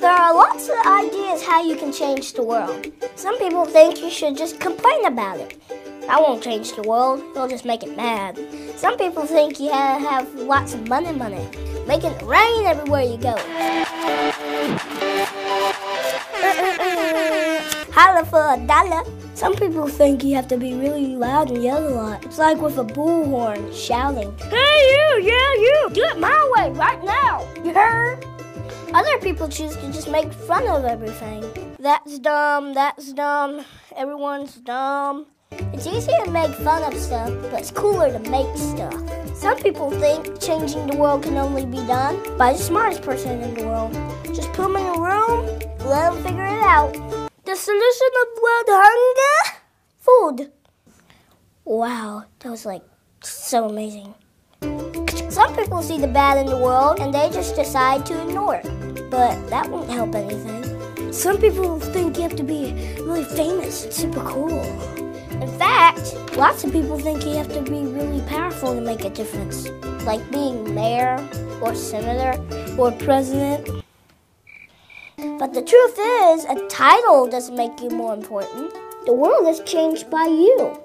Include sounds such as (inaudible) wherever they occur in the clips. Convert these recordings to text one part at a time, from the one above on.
There are lots of ideas how you can change the world. Some people think you should just complain about it. That won't change the world, it'll just make it mad. Some people think you have, have lots of money, money, making it rain everywhere you go. (laughs) Holla for a dollar. Some people think you have to be really loud and yell a lot. It's like with a bullhorn shouting, Hey you, yeah you, do it my way right now. You heard? Other people choose to just make fun of everything. That's dumb, that's dumb, everyone's dumb. It's easy to make fun of stuff, but it's cooler to make stuff. Some people think changing the world can only be done by the smartest person in the world. Just put them in a room, let them figure it out. The solution of world hunger? Food. Wow, that was like so amazing. Some people see the bad in the world and they just decide to ignore it. But that won't help anything. Some people think you have to be really famous and super cool. In fact, lots of people think you have to be really powerful to make a difference, like being mayor or senator or president. But the truth is, a title doesn't make you more important. The world is changed by you.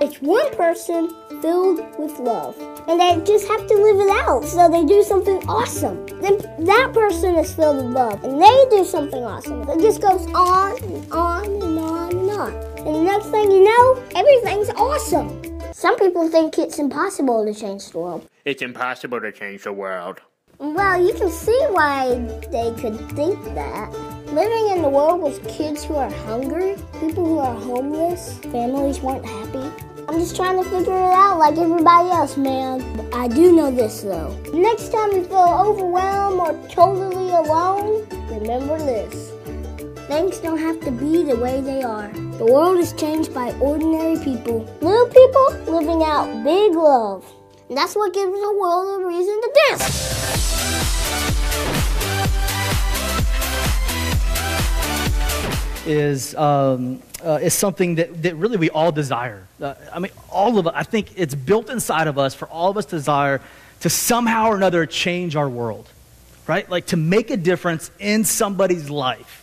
It's one person filled with love. And they just have to live it out. So they do something awesome. Then that person is filled with love. And they do something awesome. It just goes on and on and on and on. And the next thing you know, everything's awesome. Some people think it's impossible to change the world. It's impossible to change the world. Well, you can see why they could think that. Living in the world with kids who are hungry, people who are homeless, families weren't happy. I'm just trying to figure it out like everybody else, man. I do know this though. Next time you feel overwhelmed or totally alone, remember this. Things don't have to be the way they are. The world is changed by ordinary people. Little people living out big love. And that's what gives the world a reason to dance. Is um, uh, is something that, that really we all desire. Uh, I mean, all of us. I think it's built inside of us for all of us to desire to somehow or another change our world, right? Like to make a difference in somebody's life.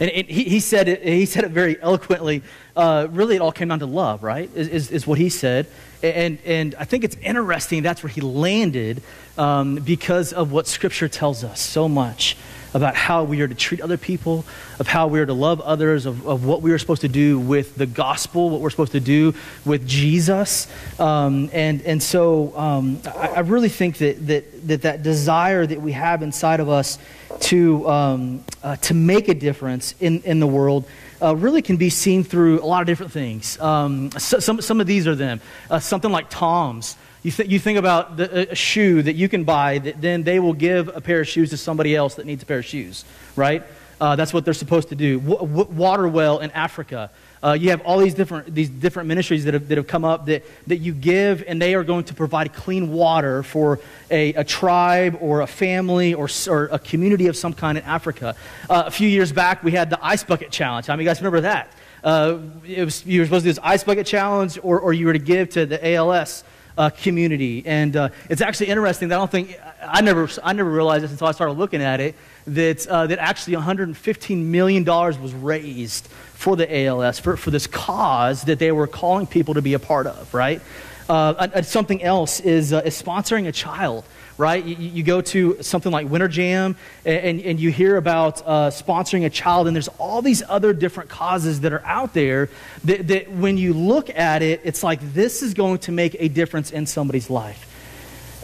And it, he, he, said it, he said it very eloquently. Uh, really, it all came down to love, right? Is, is, is, what he said. And, and I think it's interesting that's where he landed um, because of what Scripture tells us so much about how we are to treat other people, of how we are to love others, of, of what we are supposed to do with the gospel, what we're supposed to do with Jesus. Um, and, and so um, I, I, really think that, that, that that desire that we have inside of us to, um, uh, to make a difference in, in the world uh, really can be seen through a lot of different things. Um, so, some, some of these are them. Uh, something like TOMS. You, th- you think about the, a shoe that you can buy, that then they will give a pair of shoes to somebody else that needs a pair of shoes, right? Uh, that's what they're supposed to do. W- w- water well in Africa. Uh, you have all these different, these different ministries that have, that have come up that, that you give, and they are going to provide clean water for a, a tribe or a family or, or a community of some kind in Africa. Uh, a few years back, we had the Ice Bucket Challenge. How many of you guys remember that? Uh, was, you were supposed to do this Ice Bucket Challenge, or, or you were to give to the ALS uh, community. And uh, it's actually interesting that I don't think, I never, I never realized this until I started looking at it, that, uh, that actually $115 million was raised for the ALS, for, for this cause that they were calling people to be a part of, right? Uh, something else is, uh, is sponsoring a child right? You, you, go to something like Winter Jam and, and you hear about uh, sponsoring a child, and there's all these other different causes that are out there that, that when you look at it, it's like this is going to make a difference in somebody's life.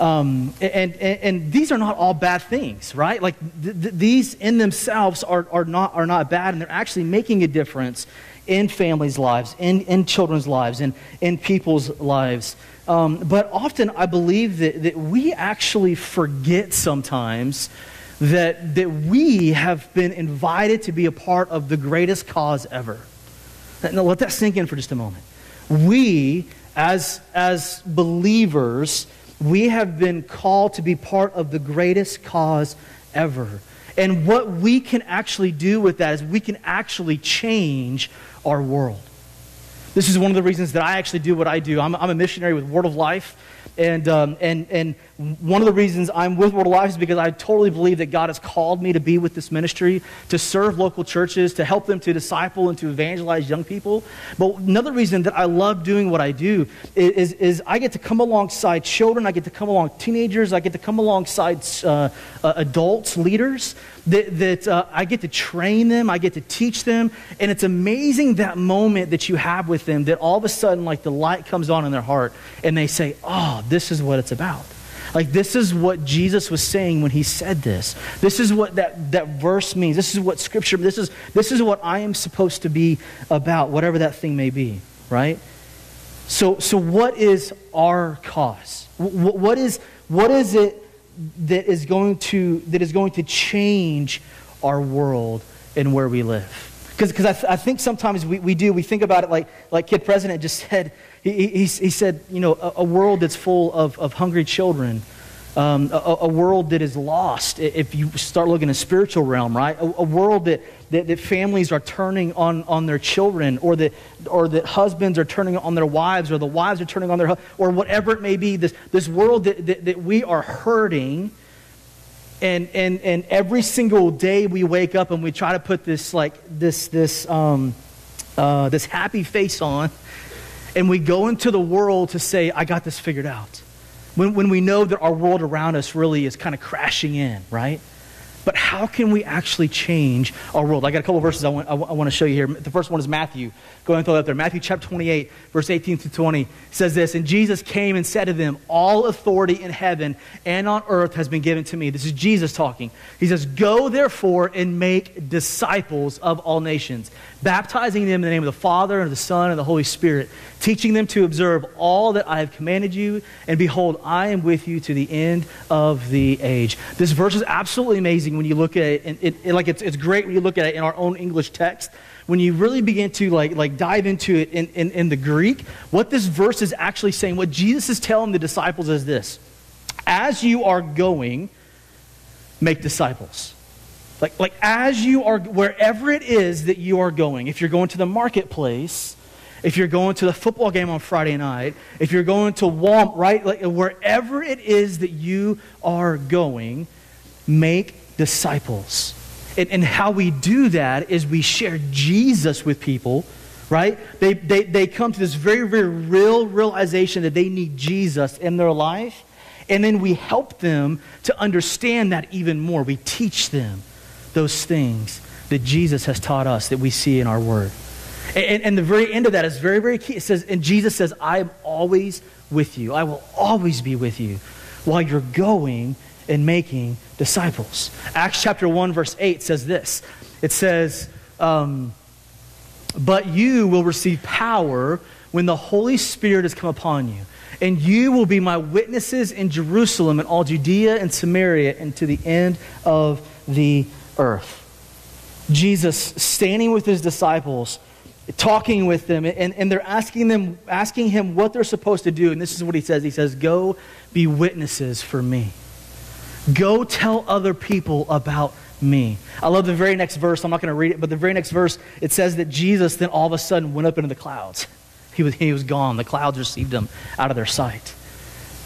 Um, and, and, and, these are not all bad things, right? Like th- th- these in themselves are, are, not, are not bad, and they're actually making a difference in families' lives, in, in children's lives, in, in people's lives. Um, but often I believe that, that we actually forget sometimes that, that we have been invited to be a part of the greatest cause ever. Now, let that sink in for just a moment. We, as, as believers, we have been called to be part of the greatest cause ever. And what we can actually do with that is we can actually change our world. This is one of the reasons that I actually do what I do. I'm, I'm a missionary with Word of Life. And, um, and, and one of the reasons I'm with Word of Life is because I totally believe that God has called me to be with this ministry, to serve local churches, to help them to disciple and to evangelize young people. But another reason that I love doing what I do is, is, is I get to come alongside children, I get to come along teenagers, I get to come alongside uh, uh, adults, leaders, that, that uh, I get to train them, I get to teach them. And it's amazing that moment that you have with them that all of a sudden, like the light comes on in their heart and they say, Oh, this is what it's about. Like, this is what Jesus was saying when he said this. This is what that, that verse means. This is what Scripture, this is, this is what I am supposed to be about, whatever that thing may be, right? So, so what is our cause? What, what, is, what is it that is, going to, that is going to change our world and where we live? Because I, th- I think sometimes we, we do, we think about it like, like Kid President just (laughs) said he, he, he said, you know, a, a, world that's full of, of hungry children, um, a, a, world that is lost, if you start looking at spiritual realm, right? A, a world that, that, that, families are turning on, on their children, or that, or that husbands are turning on their wives, or the wives are turning on their, or whatever it may be. This, this world that, that, that we are hurting. And, and, and every single day we wake up and we try to put this like this this um, uh, this happy face on and we go into the world to say, I got this figured out. When, when we know that our world around us really is kind of crashing in, right? But how can we actually change our world? I got a couple verses I want, I want to show you here. The first one is Matthew. Go ahead and throw that up there. Matthew chapter 28, verse 18 through 20 says this And Jesus came and said to them, All authority in heaven and on earth has been given to me. This is Jesus talking. He says, Go therefore and make disciples of all nations, baptizing them in the name of the Father and of the Son and the Holy Spirit, teaching them to observe all that I have commanded you. And behold, I am with you to the end of the age. This verse is absolutely amazing when you look at it, and it, it, like it's, it's great when you look at it in our own English text. When you really begin to like, like dive into it in, in, in the Greek, what this verse is actually saying, what Jesus is telling the disciples is this As you are going, make disciples. Like, like as you are, wherever it is that you are going, if you're going to the marketplace, if you're going to the football game on Friday night, if you're going to Walmart, right? Like wherever it is that you are going, make disciples. And, and how we do that is we share Jesus with people, right? They, they, they come to this very, very real realization that they need Jesus in their life. And then we help them to understand that even more. We teach them those things that Jesus has taught us that we see in our word. And, and, the very end of that is very, very key. It says, and Jesus says, I am always with you. I will always be with you while you're going and making disciples. Acts chapter 1, verse 8 says this it says, um, But you will receive power when the Holy Spirit has come upon you. And you will be my witnesses in Jerusalem and all Judea and Samaria and to the end of the earth. Jesus standing with his disciples, talking with them, and, and they're asking them, asking him what they're supposed to do. And this is what he says. He says, Go be witnesses for me. Go tell other people about me. I love the very next verse. I'm not going to read it, but the very next verse, it says that Jesus then all of a sudden went up into the clouds. He was, he was gone. The clouds received him out of their sight.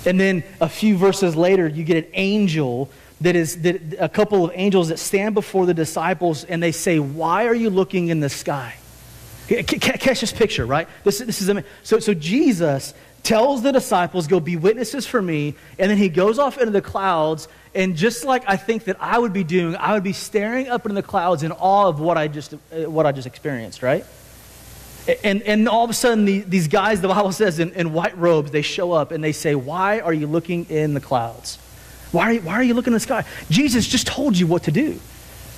And then a few verses later, you get an angel that is that a couple of angels that stand before the disciples and they say, Why are you looking in the sky? Catch this picture, right? This, this is so, so Jesus tells the disciples, Go be witnesses for me. And then he goes off into the clouds. And just like I think that I would be doing, I would be staring up into the clouds in awe of what I just, uh, what I just experienced, right? And, and all of a sudden, the, these guys, the Bible says, in, in white robes, they show up and they say, Why are you looking in the clouds? Why are, you, why are you looking in the sky? Jesus just told you what to do.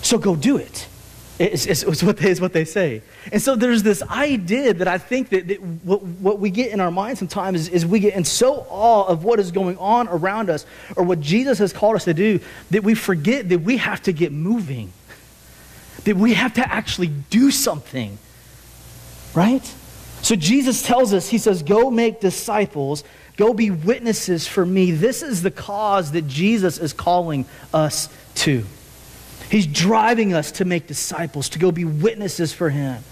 So go do it. It's, it's, it's, what they, it's what they say. And so there's this idea that I think that, that what, what, we get in our mind sometimes is, is, we get in so awe of what is going on around us or what Jesus has called us to do that we forget that we have to get moving, that we have to actually do something. Right? So Jesus tells us, He says, Go make disciples, go be witnesses for me. This is the cause that Jesus is calling us to. He's driving us to make disciples, to go be witnesses for Him.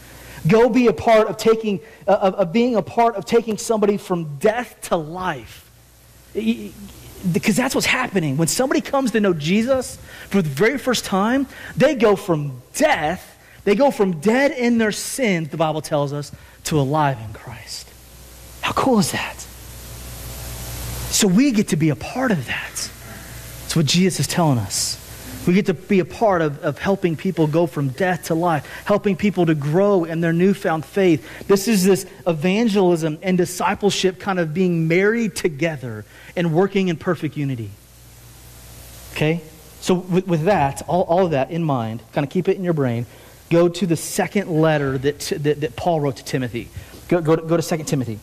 Go be a part of taking, uh, of, of being a part of taking somebody from death to life. Because that's what's happening. When somebody comes to know Jesus for the very first time, they go from death, they go from dead in their sins, the Bible tells us, to alive in Christ. How cool is that? So we get to be a part of that. That's what Jesus is telling us. We get to be a part of, of helping people go from death to life, helping people to grow in their newfound faith. This is this evangelism and discipleship kind of being married together and working in perfect unity. Okay? So, with, with that, all, all of that in mind, kind of keep it in your brain, go to the second letter that, that, that Paul wrote to Timothy. Go, go, to, go to 2 Timothy.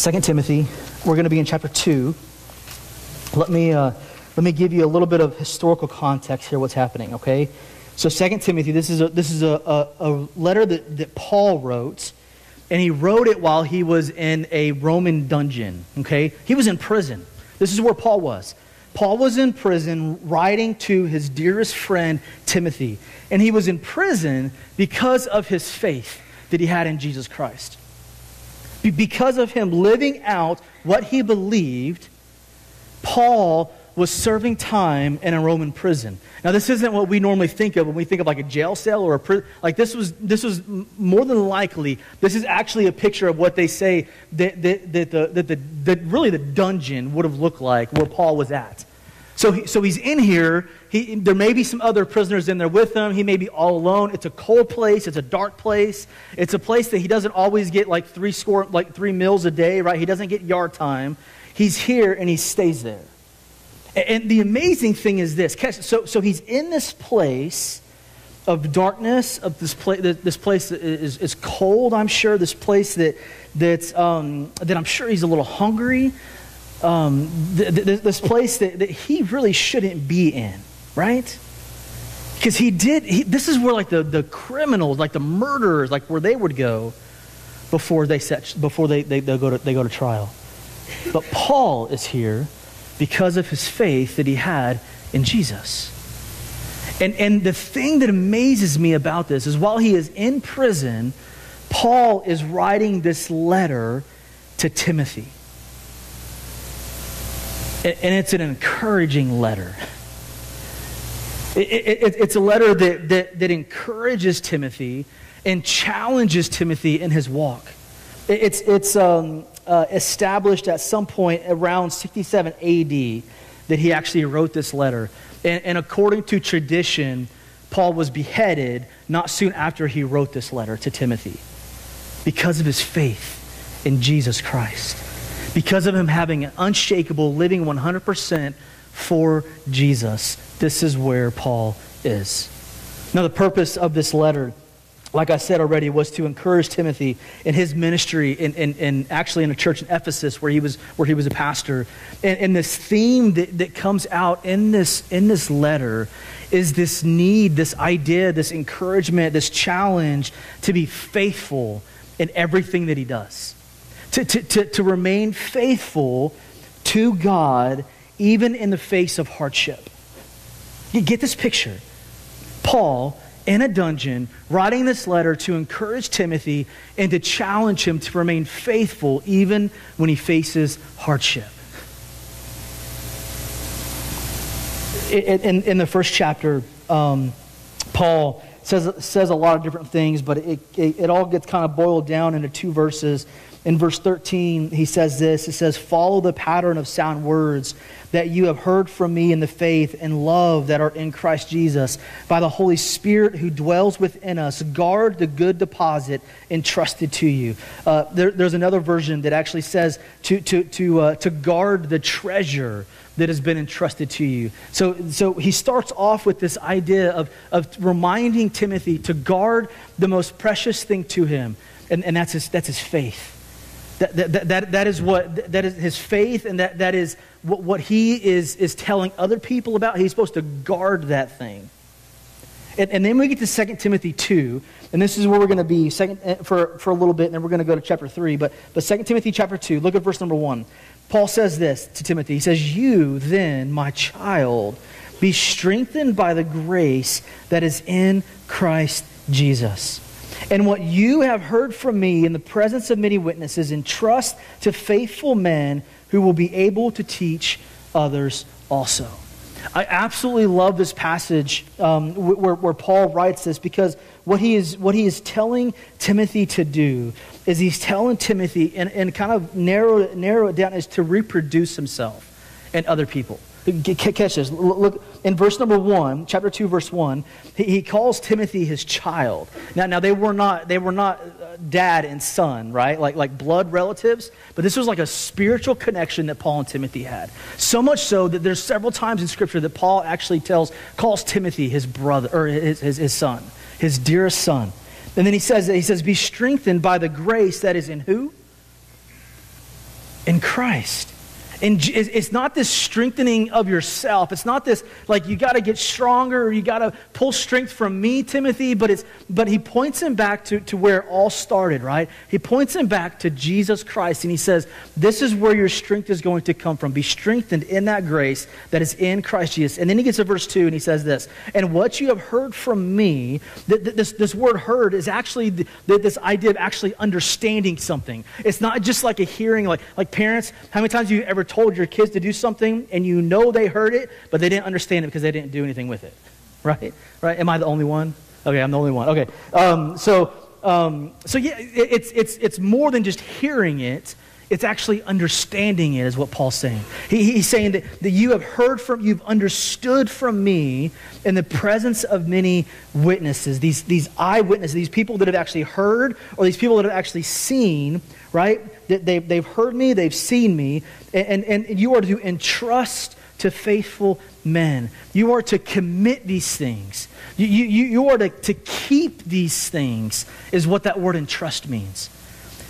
2 Timothy, we're going to be in chapter 2. Let me, uh, let me give you a little bit of historical context here, what's happening, okay? So 2 Timothy, this is a, this is a, a, a letter that, that Paul wrote, and he wrote it while he was in a Roman dungeon, okay? He was in prison. This is where Paul was. Paul was in prison writing to his dearest friend Timothy. And he was in prison because of his faith that he had in Jesus Christ. Because of him living out what he believed, Paul was serving time in a Roman prison. Now, this isn't what we normally think of when we think of like a jail cell or a prison. Like this was, this was more than likely, this is actually a picture of what they say that, that, that, the, that, the, that really the dungeon would have looked like where Paul was at. So, he, so he's in here. He, there may be some other prisoners in there with him. He may be all alone. It's a cold place. It's a dark place. It's a place that he doesn't always get like three score, like three meals a day, right? He doesn't get yard time. He's here and he stays there. And the amazing thing is this. So, so he's in this place of darkness, of this place, this place that is, is cold, I'm sure, this place that, that's, um, that I'm sure he's a little hungry, um, th- th- this place that, that he really shouldn't be in, right? Because he did, he, this is where like the, the criminals, like the murderers, like where they would go before they, set, before they, they, they, go to, they go to trial. But Paul is here because of his faith that he had in Jesus. And, and the thing that amazes me about this is while he is in prison, Paul is writing this letter to Timothy. And, and it's an encouraging letter. (laughs) It, it, it's a letter that, that, that encourages Timothy and challenges Timothy in his walk. It's, it's, um, uh, established at some point around 67 AD that he actually wrote this letter. And, and according to tradition, Paul was beheaded not soon after he wrote this letter to Timothy because of his faith in Jesus Christ, because of him having an unshakable, living 100% for Jesus. This is where Paul is. Now, the purpose of this letter like I said already, was to encourage Timothy in his ministry, in, in, in, actually in a church in Ephesus where he was, where he was a pastor. And, and this theme that, that comes out in this, in this letter is this need, this idea, this encouragement, this challenge to be faithful in everything that he does, to, to, to, to remain faithful to God even in the face of hardship. You get this picture. Paul in a dungeon writing this letter to encourage Timothy and to challenge him to remain faithful even when he faces hardship. In, in the first chapter, um, Paul says, says a lot of different things, but it, it, it all gets kind of boiled down into two verses. In verse 13, he says this He says, Follow the pattern of sound words that you have heard from me in the faith and love that are in Christ Jesus. By the Holy Spirit who dwells within us, guard the good deposit entrusted to you. Uh, there, there's another version that actually says to, to, to, uh, to guard the treasure that has been entrusted to you. So, so he starts off with this idea of, of reminding Timothy to guard the most precious thing to him, and, and that's, his, that's his faith. That, that, that, that is what that is his faith, and that, that is what, what he is, is telling other people about. He's supposed to guard that thing. And, and then we get to 2 Timothy 2, and this is where we're going to be second, eh, for, for a little bit, and then we're going to go to chapter 3. But, but 2 Timothy chapter 2, look at verse number 1. Paul says this to Timothy. He says, You then, my child, be strengthened by the grace that is in Christ Jesus. And what you have heard from me in the presence of many witnesses, entrust to faithful men who will be able to teach others also. I absolutely love this passage um, where, where Paul writes this because what he, is, what he is telling Timothy to do is he's telling Timothy, and, and kind of narrow, narrow it down, is to reproduce himself and other people. Catch this. Look in verse number one, chapter two, verse one. He, calls Timothy his child. Now, now they were not they were not uh, dad and son, right? Like like blood relatives. But this was like a spiritual connection that Paul and Timothy had. So much so that there's several times in Scripture that Paul actually tells calls Timothy his brother or his, his, his son, his dearest son. And then he says that he says, "Be strengthened by the grace that is in who? In Christ." And it's not this strengthening of yourself. It's not this like you got to get stronger or you got to pull strength from me, Timothy. But it's but he points him back to, to where it all started, right? He points him back to Jesus Christ and he says, This is where your strength is going to come from. Be strengthened in that grace that is in Christ Jesus. And then he gets to verse 2 and he says this, and what you have heard from me, th- th- this, this word heard is actually the, this idea of actually understanding something. It's not just like a hearing, like like parents, how many times have you ever told your kids to do something and you know they heard it, but they didn't understand it because they didn't do anything with it. Right? Right? Am I the only one? Okay, I'm the only one. Okay. Um, so, um, so yeah, it, it's, it's, it's more than just hearing it. It's actually understanding it, is what Paul's saying. He, he's saying that, that you have heard from, you've understood from me in the presence of many witnesses, these, these eyewitnesses, these people that have actually heard or these people that have actually seen, right? They, they've heard me, they've seen me, and, and, and you are to entrust to faithful men. You are to commit these things. You, you, you are to, to keep these things, is what that word entrust means.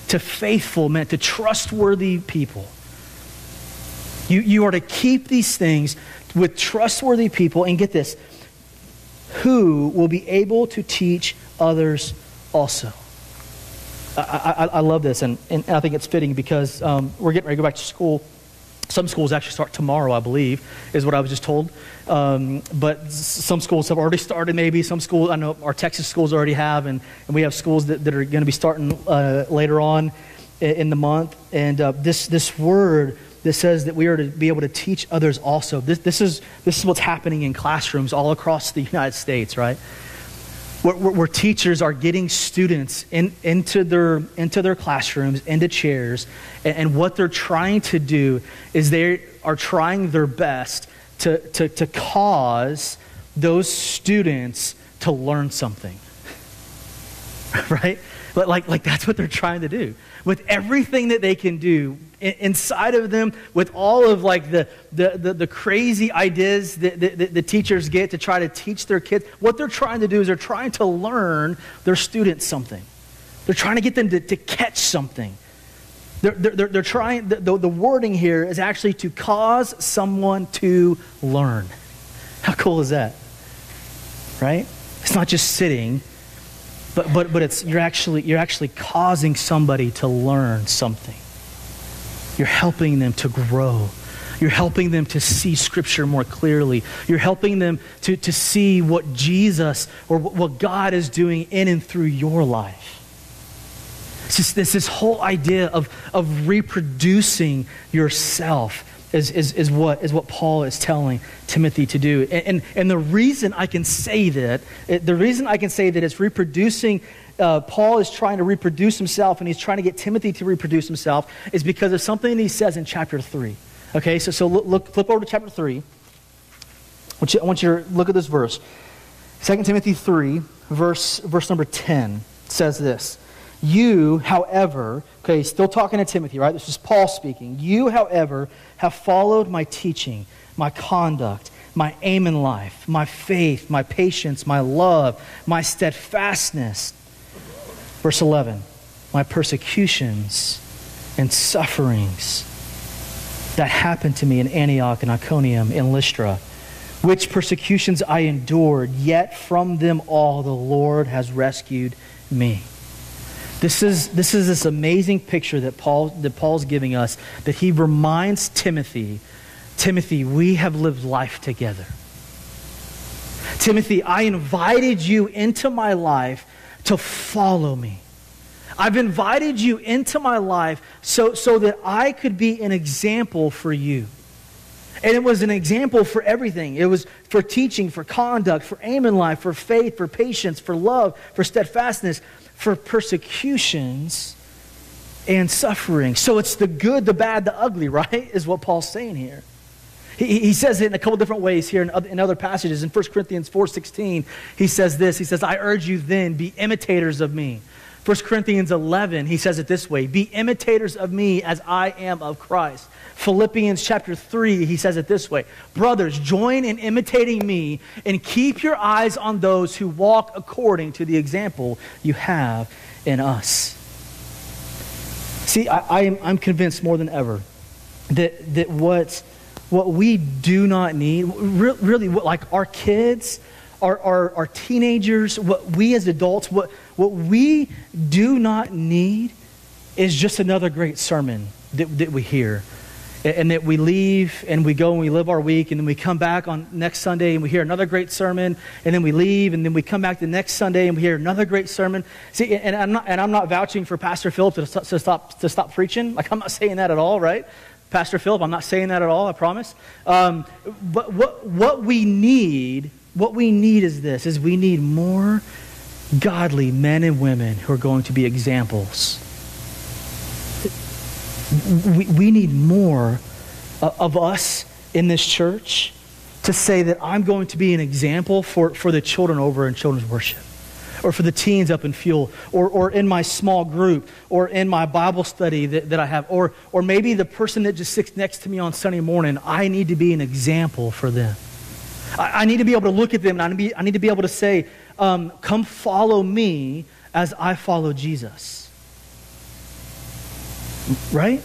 To faithful men, to trustworthy people. You, you are to keep these things with trustworthy people, and get this, who will be able to teach others also. I, I, I love this, and, and I think it's fitting because um, we're getting ready to go back to school. Some schools actually start tomorrow, I believe, is what I was just told. Um, but some schools have already started, maybe. Some schools, I know our Texas schools already have, and, and we have schools that, that are going to be starting uh, later on in the month. And uh, this, this word that says that we are to be able to teach others also, this, this, is, this is what's happening in classrooms all across the United States, right? Where, where, teachers are getting students in, into, their, into their classrooms, into chairs, and, and, what they're trying to do is they are trying their best to, to, to cause those students to learn something. (laughs) right? But Like, like that's what they're trying to do. With everything that they can do inside of them, with all of like the, the, the, the crazy ideas that, that, the teachers get to try to teach their kids, what they're trying to do is they're trying to learn their students something. They're trying to get them to, to catch something. They're, they're, they're trying, the, the wording here is actually to cause someone to learn. How cool is that? Right? It's not just sitting but, but, but it's, you're, actually, you're actually causing somebody to learn something. You're helping them to grow. You're helping them to see Scripture more clearly. You're helping them to, to see what Jesus or what God is doing in and through your life. It's just this, this whole idea of, of reproducing yourself is, is, is, what, is what Paul is telling Timothy to do. And, and, and the reason I can say that, it, the reason I can say that it's reproducing, uh, Paul is trying to reproduce himself and he's trying to get Timothy to reproduce himself is because of something he says in chapter 3. Okay, so, so look, look flip over to chapter 3. I want, you, to look at this verse. 2 Timothy 3, verse, verse number 10 says this. You, however, okay, still talking to Timothy, right? This is Paul speaking. You, however, have followed my teaching, my conduct, my aim in life, my faith, my patience, my love, my steadfastness. Verse 11, my persecutions and sufferings that happened to me in Antioch and Iconium and Lystra, which persecutions I endured, yet from them all the Lord has rescued me. This is, this is this amazing picture that, Paul, that Paul's giving us that he reminds Timothy Timothy, we have lived life together. Timothy, I invited you into my life to follow me. I've invited you into my life so, so that I could be an example for you. And it was an example for everything. It was for teaching, for conduct, for aim in life, for faith, for patience, for love, for steadfastness, for persecutions and suffering. So it's the good, the bad, the ugly, right? Is what Paul's saying here. He, he says it in a couple different ways here in other, in other passages. In 1 Corinthians 4.16, he says this. He says, I urge you then, be imitators of me 1 Corinthians 11, he says it this way Be imitators of me as I am of Christ. Philippians chapter 3, he says it this way Brothers, join in imitating me and keep your eyes on those who walk according to the example you have in us. See, I, am, I'm convinced more than ever that, that what, what we do not need, really, what, like our kids, our, our, our teenagers, what we as adults, what, what we do not need is just another great sermon that, that we hear. And that we leave and we go and we live our week, and then we come back on next Sunday and we hear another great sermon, and then we leave, and then we come back the next Sunday and we hear another great sermon. See, and I'm not, and I'm not vouching for Pastor Philip to, to, stop, to stop preaching. Like, I'm not saying that at all, right? Pastor Philip, I'm not saying that at all, I promise. Um, but what, what we need what we need is this is we need more godly men and women who are going to be examples. We, we need more uh, of us in this church to say that I'm going to be an example for, for the children over in children's worship, or for the teens up in fuel, or, or in my small group, or in my Bible study that, that I have, or, or maybe the person that just sits next to me on Sunday morning. I need to be an example for them. I, I need to be able to look at them and I need be, I need to be able to say, um, Come follow me as I follow Jesus. Right?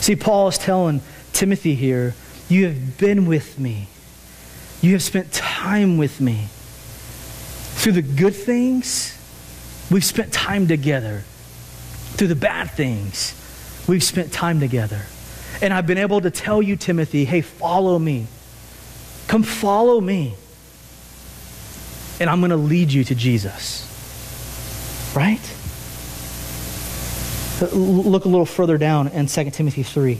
See, Paul is telling Timothy here, You have been with me, you have spent time with me. Through the good things, we've spent time together. Through the bad things, we've spent time together. And I've been able to tell you, Timothy, hey, follow me. Come follow me. And I'm going to lead you to Jesus. Right? Look a little further down in 2 Timothy 3,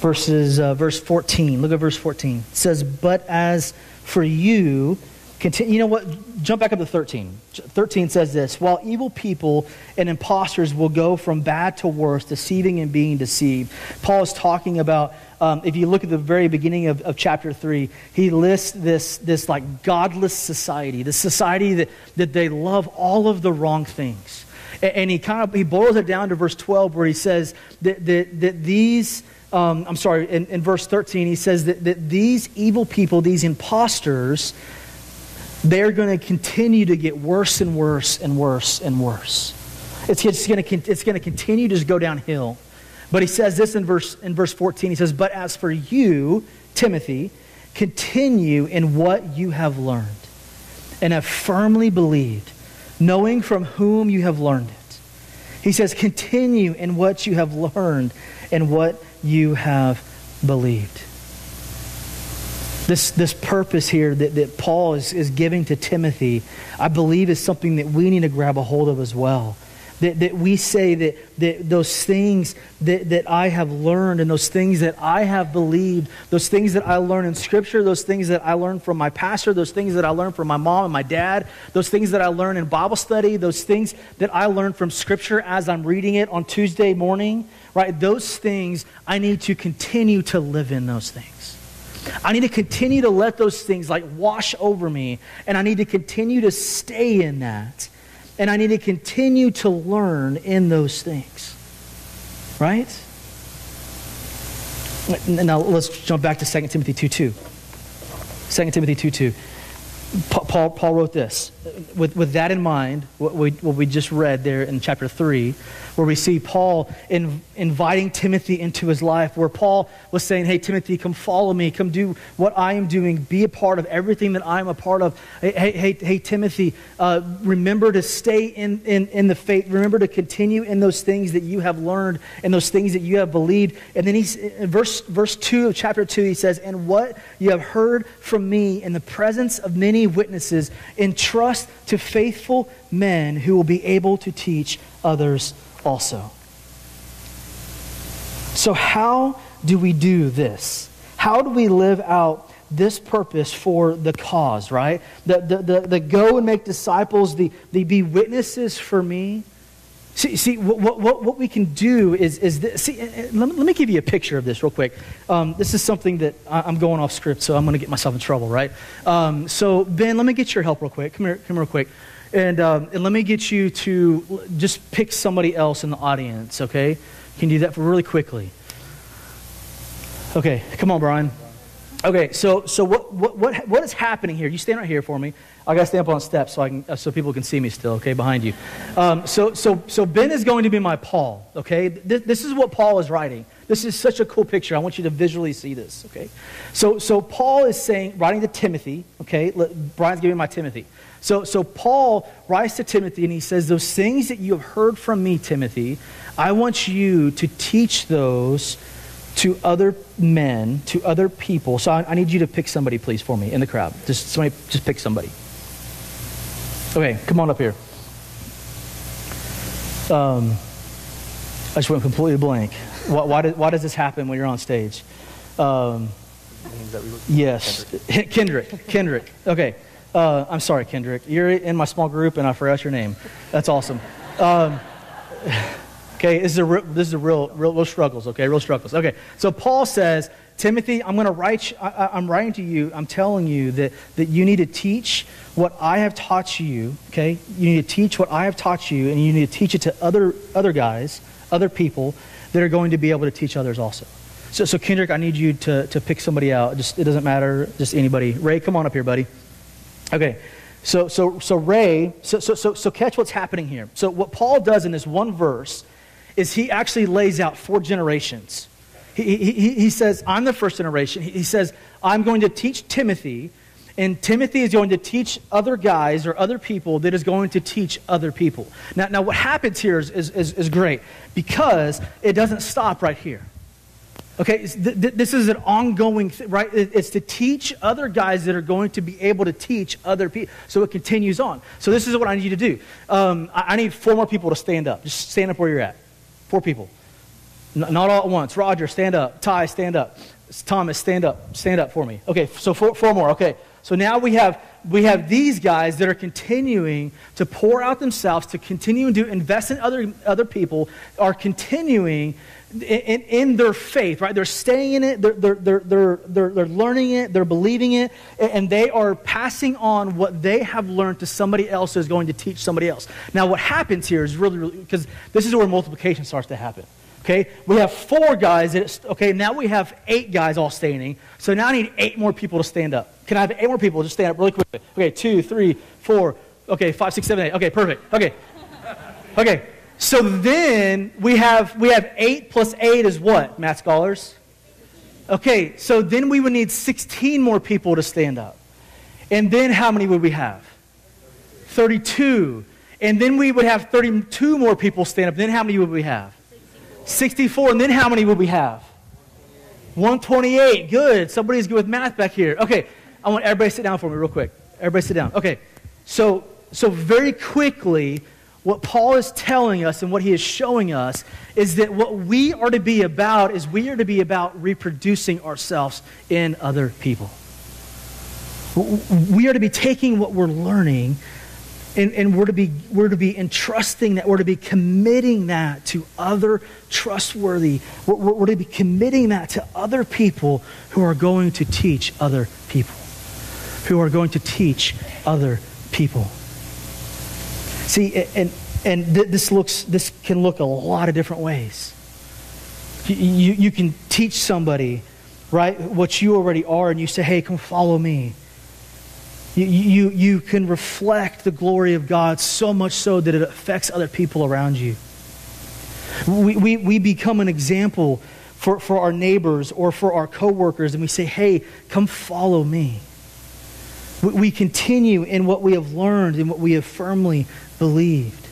verses, uh, verse 14. Look at verse 14. It says, But as for you, Continue, you know what? Jump back up to 13. 13 says this While evil people and impostors will go from bad to worse, deceiving and being deceived. Paul is talking about, um, if you look at the very beginning of, of chapter 3, he lists this, this like godless society, the society that, that they love all of the wrong things. And, and he kind of he boils it down to verse 12 where he says that, that, that these. Um, I'm sorry, in, in verse 13, he says that, that these evil people, these imposters, they're going to continue to get worse and worse and worse and worse. It's, it's going to it's going to continue to go downhill. But he says this in verse, in verse 14. He says, But as for you, Timothy, continue in what you have learned and have firmly believed, knowing from whom you have learned it. He says, Continue in what you have learned and what you have believed. This, this purpose here that, that Paul is, is giving to Timothy, I believe is something that we need to grab a hold of as well. That, that we say that, that those things that, that I have learned and those things that I have believed, those things that I learned in Scripture, those things that I learned from my pastor, those things that I learned from my mom and my dad, those things that I learned in Bible study, those things that I learned from Scripture as I'm reading it on Tuesday morning, right? Those things, I need to continue to live in those things. I need to continue to let those things like wash over me, and I need to continue to stay in that. And I need to continue to learn in those things. Right? Now let's jump back to 2 Timothy 2 2. 2 Timothy 2 2. Paul, Paul wrote this. With, with that in mind, what we, what we just read there in chapter 3, where we see Paul in, inviting Timothy into his life, where Paul was saying, Hey, Timothy, come follow me, come do what I am doing, be a part of everything that I'm a part of. Hey, hey, hey, Timothy, uh, remember to stay in, in, in the faith, remember to continue in those things that you have learned and those things that you have believed. And then he's, in verse, verse 2 of chapter 2, he says, And what you have heard from me in the presence of many witnesses, entrust to faithful men who will be able to teach others also. So, how do we do this? How do we live out this purpose for the cause, right? The, the, the, the go and make disciples, the, the be witnesses for me. See, see what, what, what we can do is, is this. See, let me, let me give you a picture of this real quick. Um, this is something that I, am going off script, so I'm going to get myself in trouble, right? Um, so, Ben, let me get your help real quick. Come here, come here real quick. And, um, and let me get you to just pick somebody else in the audience, okay? You can do that for really quickly. Okay, come on, Brian. Okay, so, so what, what, what, what is happening here? You stand right here for me. I got to stand up on steps so, I can, so people can see me still, okay, behind you. Um, so, so, so Ben is going to be my Paul, okay? This, this is what Paul is writing. This is such a cool picture. I want you to visually see this, okay? So, so Paul is saying, writing to Timothy, okay? Brian's giving me my Timothy. So, so Paul writes to Timothy and he says, Those things that you have heard from me, Timothy, I want you to teach those to other men, to other people. So I, I need you to pick somebody, please, for me in the crowd. Just somebody, just pick somebody. Okay, come on up here. Um, I just went completely blank. Why, why, did, why does this happen when you're on stage? Um, yes, (laughs) Kendrick. Kendrick. Okay. Uh, I'm sorry, Kendrick. You're in my small group, and I forgot your name. That's awesome. Um, (laughs) okay, this is a real, this is a real, real, real struggles. Okay, real struggles. Okay, so Paul says, Timothy, I'm going to write. I, I'm writing to you. I'm telling you that that you need to teach what I have taught you. Okay, you need to teach what I have taught you, and you need to teach it to other other guys, other people that are going to be able to teach others also. So, so Kendrick, I need you to to pick somebody out. Just it doesn't matter. Just anybody. Ray, come on up here, buddy. Okay, so, so, so Ray, so, so, so, so catch what's happening here. So, what Paul does in this one verse is he actually lays out four generations. He, he, he says, I'm the first generation. He, says, I'm going to teach Timothy, and Timothy is going to teach other guys or other people that is going to teach other people. Now, now what happens here is, is, is, is great because it doesn't stop right here. Okay, this is an ongoing right? It's to teach other guys that are going to be able to teach other people. So it continues on. So this is what I need you to do. Um, I need four more people to stand up. Just stand up where you're at. Four people. Not all at once. Roger, stand up. Ty, stand up. Thomas, stand up. Stand up for me. Okay, so four, four more. Okay, so now we have we have these guys that are continuing to pour out themselves, to continue to invest in other other people, are continuing in, in, their faith, right? They're staying in it, they're, they're, they're, they're, they're, learning it, they're believing it, and they are passing on what they have learned to somebody else who's going to teach somebody else. Now, what happens here is really, really, because this is where multiplication starts to happen. Okay, we have four guys. That, okay, now we have eight guys all standing. So now I need eight more people to stand up. Can I have eight more people just stand up really quickly? Okay, two, three, four. Okay, five, six, seven, eight. Okay, perfect. Okay, okay. So then we have, we have 8 plus 8 is what, math scholars? Okay, so then we would need 16 more people to stand up. And then how many would we have? 32. And then we would have 32 more people stand up. Then how many would we have? 64. And then how many would we have? 128. Good. Somebody's good with math back here. Okay, I want everybody to sit down for me real quick. Everybody sit down. Okay, so, so very quickly, what Paul is telling us and what he is showing us is that what we are to be about is we are to be about reproducing ourselves in other people. We are to be taking what we're learning and, and we're, to be, we're to be entrusting that, we're to be committing that to other trustworthy, we're, we're to be committing that to other people who are going to teach other people. Who are going to teach other people. See, and, and this, looks, this can look a lot of different ways. You, you, you can teach somebody, right, what you already are, and you say, hey, come follow me. You, you, you can reflect the glory of God so much so that it affects other people around you. We, we, we become an example for, for our neighbors or for our coworkers, and we say, hey, come follow me. We, continue in what we have learned and what we have firmly believed.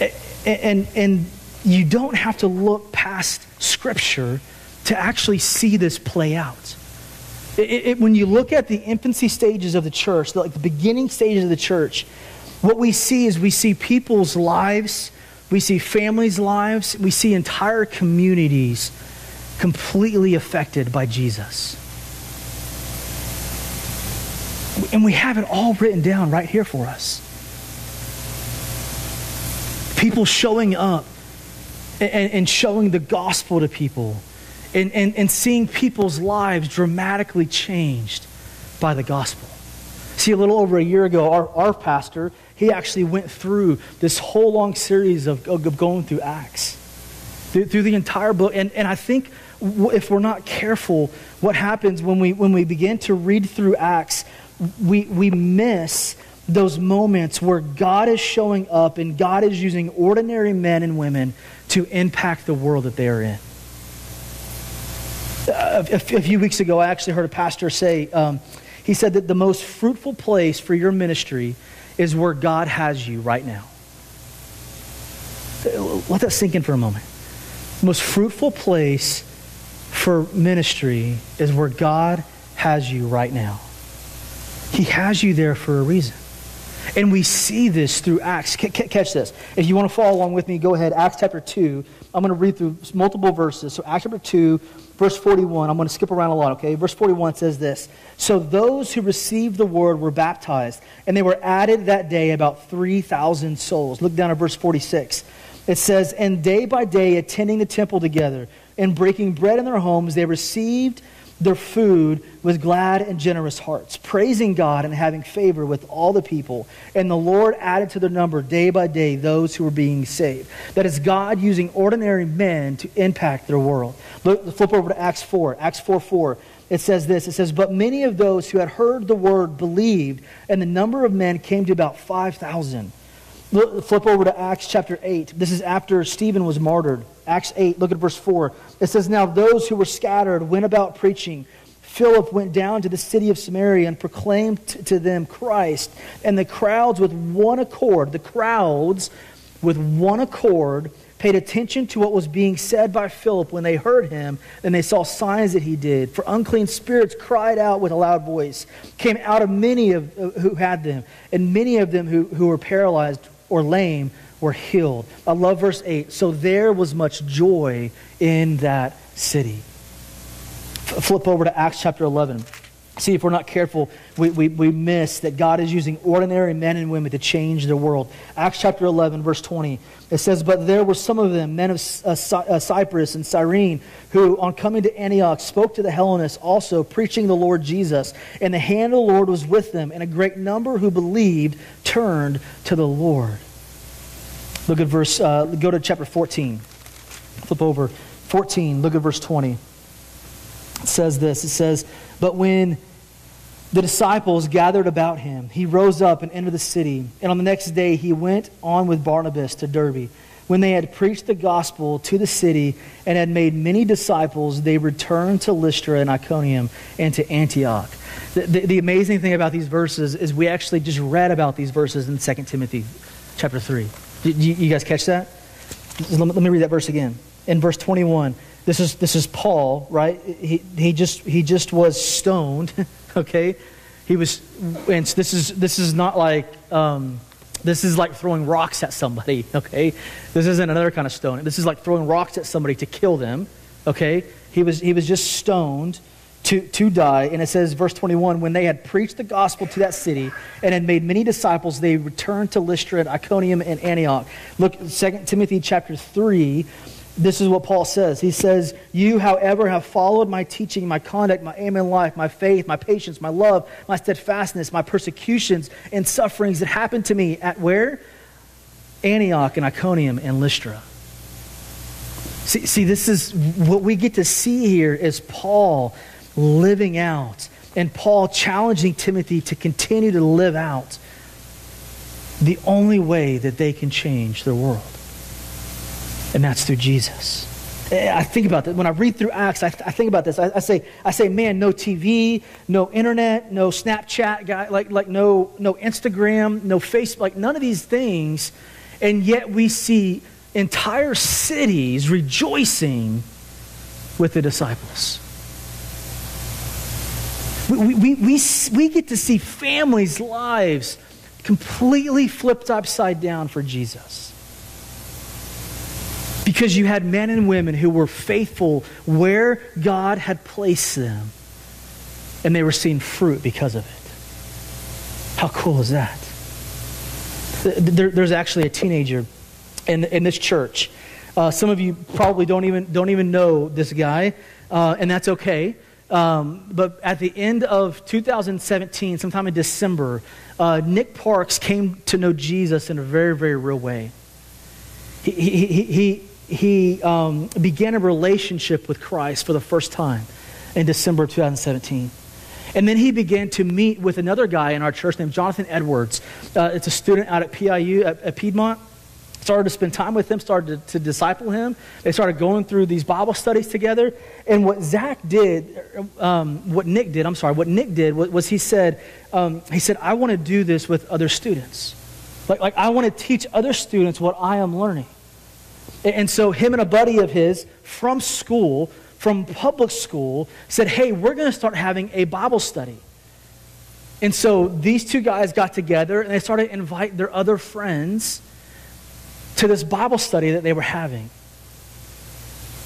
And, and, and you don't have to look past Scripture to actually see this play out. It, it, when you look at the infancy stages of the church, like the beginning stages of the church, what we see is we see people's lives, we see families' lives, we see entire communities completely affected by Jesus. And we have it all written down right here for us. People showing up and, and showing the gospel to people and, and, and seeing people's lives dramatically changed by the gospel. See, a little over a year ago, our, our pastor, he actually went through this whole long series of, of going through Acts, through, through the entire book. And, and I think if we're not careful, what happens when we, when we begin to read through Acts, we, we miss those moments where God is showing up and God is using ordinary men and women to impact the world that they are in. A, a, few weeks ago, I actually heard a pastor say, um, he said that the most fruitful place for your ministry is where God has you right now. Let that sink in for a moment. The most fruitful place for ministry is where God has you right now. He has you there for a reason. And we see this through Acts. catch this. If you want to follow along with me, go ahead. Acts chapter 2. I'm going to read through multiple verses. So, Acts chapter 2, verse 41. I'm going to skip around a lot, okay? Verse 41 says this So those who received the word were baptized, and they were added that day about 3,000 souls. Look down at verse 46. It says, And day by day, attending the temple together and breaking bread in their homes, they received their food with glad and generous hearts, praising God and having favor with all the people. And the Lord added to their number day by day those who were being saved. That is God using ordinary men to impact their world. Look, flip over to Acts 4. Acts 4 4. It says this It says, But many of those who had heard the word believed, and the number of men came to about 5,000. Flip over to Acts chapter 8. This is after Stephen was martyred. Acts 8, look at verse 4. It says, Now those who were scattered went about preaching. Philip went down to the city of Samaria and proclaimed to them Christ. And the crowds with one accord, the crowds with one accord, paid attention to what was being said by Philip when they heard him and they saw signs that he did. For unclean spirits cried out with a loud voice, came out of many of, uh, who had them, and many of them who, who were paralyzed or lame were healed. I love verse 8. So there was much joy in that city. F- flip over to Acts chapter 11. See, if we're not careful, we, we, we miss that God is using ordinary men and women to change the world. Acts chapter 11, verse 20, it says, But there were some of them, men of uh, uh, Cyprus and Cyrene, who, on coming to Antioch, spoke to the Hellenists also, preaching the Lord Jesus. And the hand of the Lord was with them, and a great number who believed turned to the Lord. Look at verse, uh, go to chapter 14. Flip over. 14, look at verse 20. It says this It says, But when the disciples gathered about him, he rose up and entered the city. And on the next day, he went on with Barnabas to Derbe. When they had preached the gospel to the city and had made many disciples, they returned to Lystra and Iconium and to Antioch. The, the, the amazing thing about these verses is we actually just read about these verses in 2 Timothy chapter 3. You, you guys catch that? Let me, let me read that verse again. In verse 21, this is, this is Paul, right? He, he, just, he just was stoned, (laughs) okay? He was, and this is, this is not like, um, this is like throwing rocks at somebody, (laughs) okay? This isn't another kind of stone. This is like throwing rocks at somebody to kill them, okay? He was, he was just stoned to, to die. And it says, verse 21 when they had preached the gospel to that city and had made many disciples, they returned to Lystra, and Iconium, and Antioch. Look, 2 Timothy chapter 3. This is what Paul says. He says, You, however, have followed my teaching, my conduct, my aim in life, my faith, my patience, my love, my steadfastness, my persecutions and sufferings that happened to me at where? Antioch and Iconium and Lystra. See, see, this is what we get to see here is Paul living out. And Paul challenging Timothy to continue to live out the only way that they can change their world. And that's through Jesus. Eh, I think about that. When I read through Acts, I, I think about this. I, I, say, I say, man, no TV, no internet, no Snapchat, guy, like, like no, no Instagram, no Facebook, like none of these things. And yet we see entire cities rejoicing with the disciples. We, we, we, we get to see families' lives completely flipped upside down for Jesus. Because you had men and women who were faithful where God had placed them, and they were seeing fruit because of it. How cool is that? There, there's actually a teenager in, in this church. Uh, some of you probably don't even, don't even know this guy, uh, and that's okay. Um, but at the end of 2017, sometime in December, uh, Nick Parks came to know Jesus in a very, very real way. He, he, he, he, um, began a relationship with Christ for the first time in December 2017. And then he began to meet with another guy in our church named Jonathan Edwards. Uh, it's a student out at PIU at, at Piedmont started to spend time with him, started to, to, disciple him. They started going through these Bible studies together. And what Zach did, um, what Nick did, I'm sorry, what Nick did was, was he said, um, he said, I want to do this with other students. Like, like I want to teach other students what I am learning. And, and so him and a buddy of his from school, from public school, said, hey, we're going to start having a Bible study. And so these two guys got together and they started to invite their other friends to this Bible study that they were having.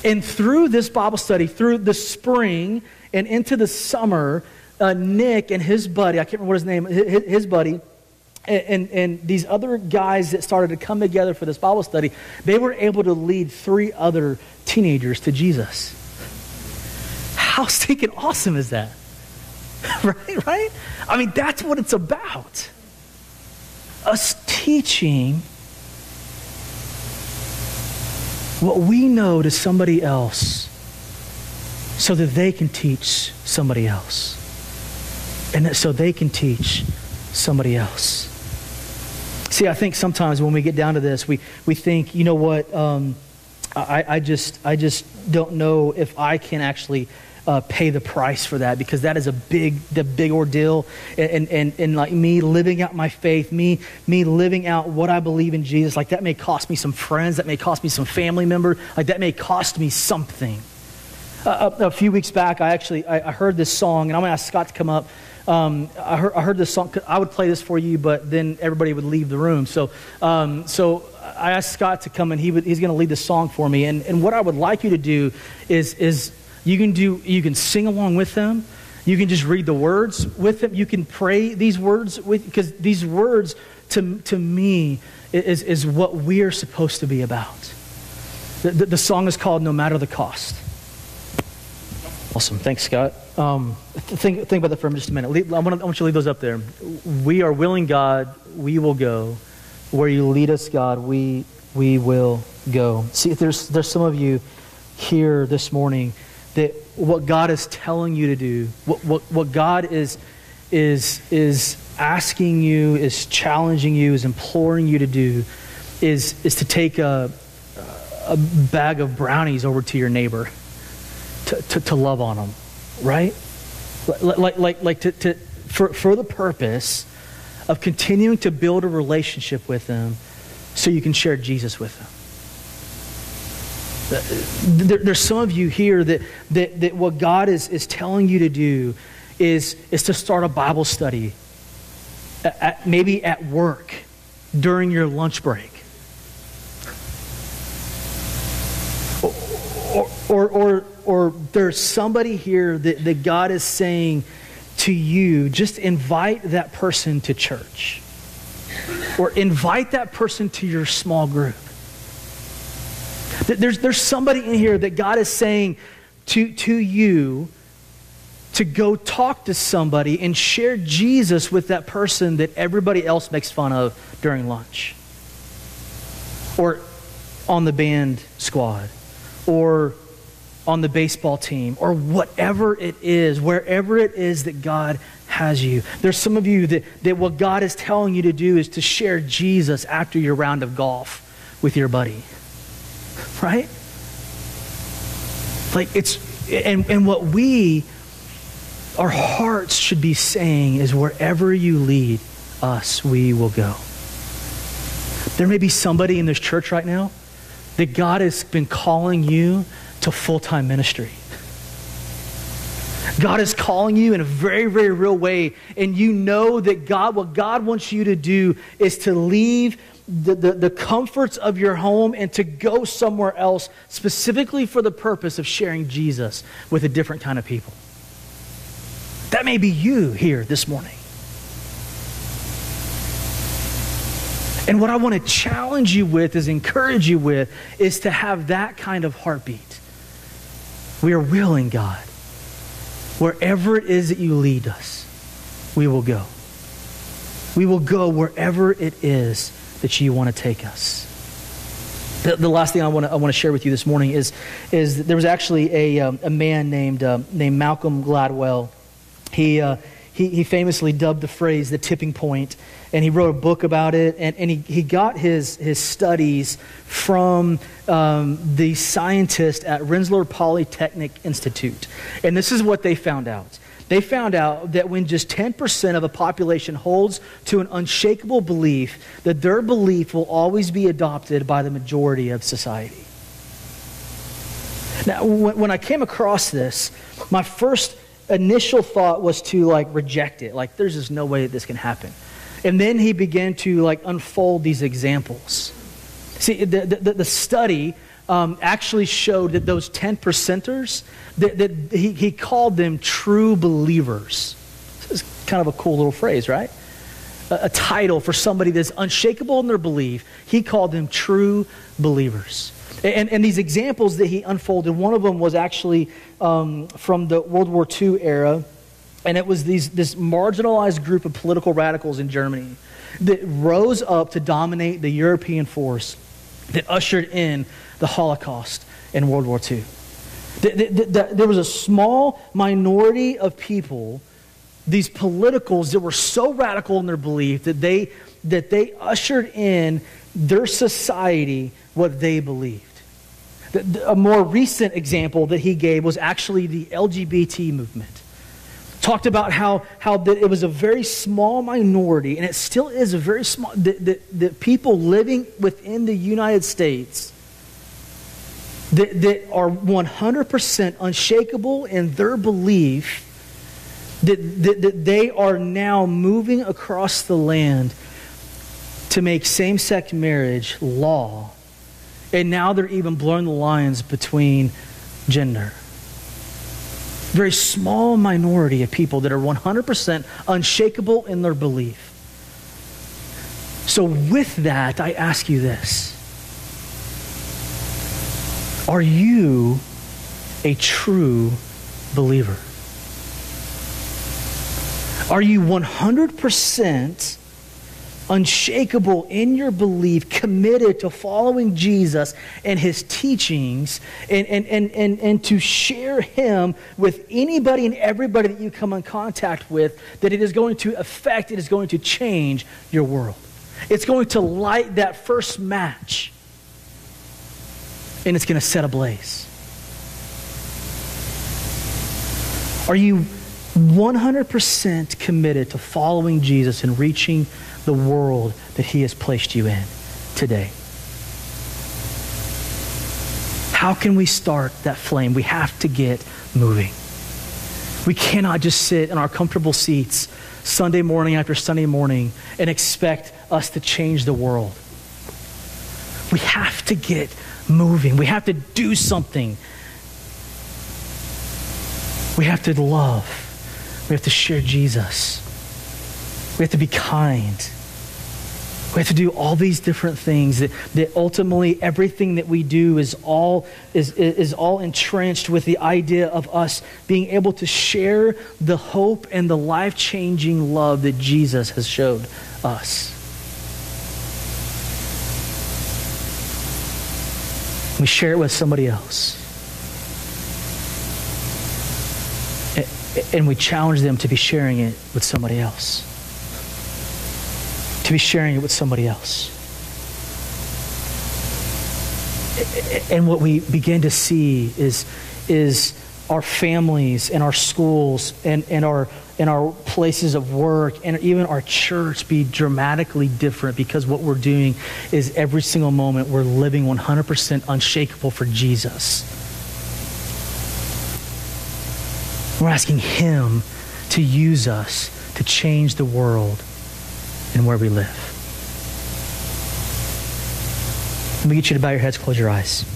And through this Bible study, through the spring and into the summer, uh, Nick and his buddy, I can't remember what his name, his, his buddy, and, and, these other guys that started to come together for this Bible study, they were able to lead three other teenagers to Jesus. How stinking awesome is that? (laughs) right, right? I mean, that's what it's about. Us teaching what we know to somebody else so that they can teach somebody else. And so they can teach somebody else. See, I think sometimes when we get down to this, we, we think, you know what, um, I, I, just, I just don't know if I can actually uh, pay the price for that because that is a big, the big ordeal. And, and, and like me living out my faith, me, me living out what I believe in Jesus, like that may cost me some friends, that may cost me some family member, like that may cost me something. Uh, a, a, few weeks back, I actually I, I heard this song, and I'm going to ask Scott to come up. Um, I, heard, I, heard, this song. I would play this for you, but then everybody would leave the room. So, um, so I asked Scott to come, and he would, he's going to lead this song for me. And, and what I would like you to do is, is you can do you can sing along with them. You can just read the words with them. You can pray these words with because these words to, to me is, is what we are supposed to be about. The, the, the song is called No Matter the Cost. Awesome. Thanks, Scott. Um, think, think about that for just a minute. I want to, I want you to leave those up there. We are willing, God. We will go. Where you lead us, God, we, we will go. See, there's, there's some of you here this morning that what God is telling you to do, what, what, what God is, is, is asking you, is challenging you, is imploring you to do, is, is to take a, a bag of brownies over to your neighbor to, to, to love on them, right? Like, like, like to, to, for, for the purpose of continuing to build a relationship with them so you can share Jesus with them. There, there's some of you here that, that, that what God is, is telling you to do is, is to start a Bible study, at, maybe at work during your lunch break. Or, or, or, or there's somebody here that, that God is saying to you, just invite that person to church. Or invite that person to your small group. There's, there's somebody in here that God is saying to, to you to go talk to somebody and share Jesus with that person that everybody else makes fun of during lunch or on the band squad or on the baseball team or whatever it is, wherever it is that God has you. There's some of you that, that what God is telling you to do is to share Jesus after your round of golf with your buddy. Right? Like it's, and, and what we, our hearts should be saying is wherever you lead us, we will go. There may be somebody in this church right now that God has been calling you to full time ministry. God is calling you in a very, very real way, and you know that God, what God wants you to do is to leave the, the, the, comforts of your home and to go somewhere else specifically for the purpose of sharing Jesus with a different kind of people. That may be you here this morning. And what I want to challenge you with, is encourage you with, is to have that kind of heartbeat. We are willing, God. Wherever it is that you lead us, we will go. We will go wherever it is that you want to take us. The, the last thing I want to, I want to share with you this morning is, is there was actually a, um, a man named, uh, named Malcolm Gladwell. He, uh, he, he famously dubbed the phrase the tipping point, and he wrote a book about it. And, and he, he got his, his studies from um, the scientist at Rensselaer Polytechnic Institute. And this is what they found out. They found out that when just 10% of a population holds to an unshakable belief, that their belief will always be adopted by the majority of society. Now, when, I came across this, my first initial thought was to like reject it. Like, there's just no way that this can happen. And then he began to like unfold these examples. See, the, the, the study um, actually showed that those 10 percenters, that, that he, he called them true believers. This is kind of a cool little phrase, right? A, a title for somebody that's unshakable in their belief. He called them true believers. And, and these examples that he unfolded, one of them was actually um, from the World War II era. And it was these, this marginalized group of political radicals in Germany that rose up to dominate the European force that ushered in the Holocaust in World War II. The, the, the, there was a small minority of people, these politicals, that were so radical in their belief that they, that they ushered in their society what they believed. A more recent example that he gave was actually the LGBT movement. Talked about how, how that it was a very small minority, and it still is a very small, that, that, that people living within the United States that, that are 100% unshakable in their belief that, that, that they are now moving across the land to make same sex marriage law and now they're even blurring the lines between gender. Very small minority of people that are 100% unshakable in their belief. So, with that, I ask you this Are you a true believer? Are you 100% unshakable in your belief, committed to following Jesus and his teachings, and, and, and, and, and to share him with anybody and everybody that you come in contact with, that it is going to affect, it is going to change your world. It's going to light that first match, and it's going to set ablaze. Are you 100% committed to following Jesus and reaching the world that He has placed you in today. How can we start that flame? We have to get moving. We cannot just sit in our comfortable seats Sunday morning after Sunday morning and expect us to change the world. We have to get moving. We have to do something. We have to love. We have to share Jesus. We have to be kind. We have to do all these different things that, that ultimately everything that we do is all, is, is all entrenched with the idea of us being able to share the hope and the life changing love that Jesus has showed us. We share it with somebody else. And we challenge them to be sharing it with somebody else to be sharing it with somebody else. And what we begin to see is, is our families and our schools and, and, our, and our places of work and even our church be dramatically different because what we're doing is every single moment we're living 100% unshakable for Jesus. We're asking Him to use us to change the world and where we live. Let me get you to bow your heads, close your eyes.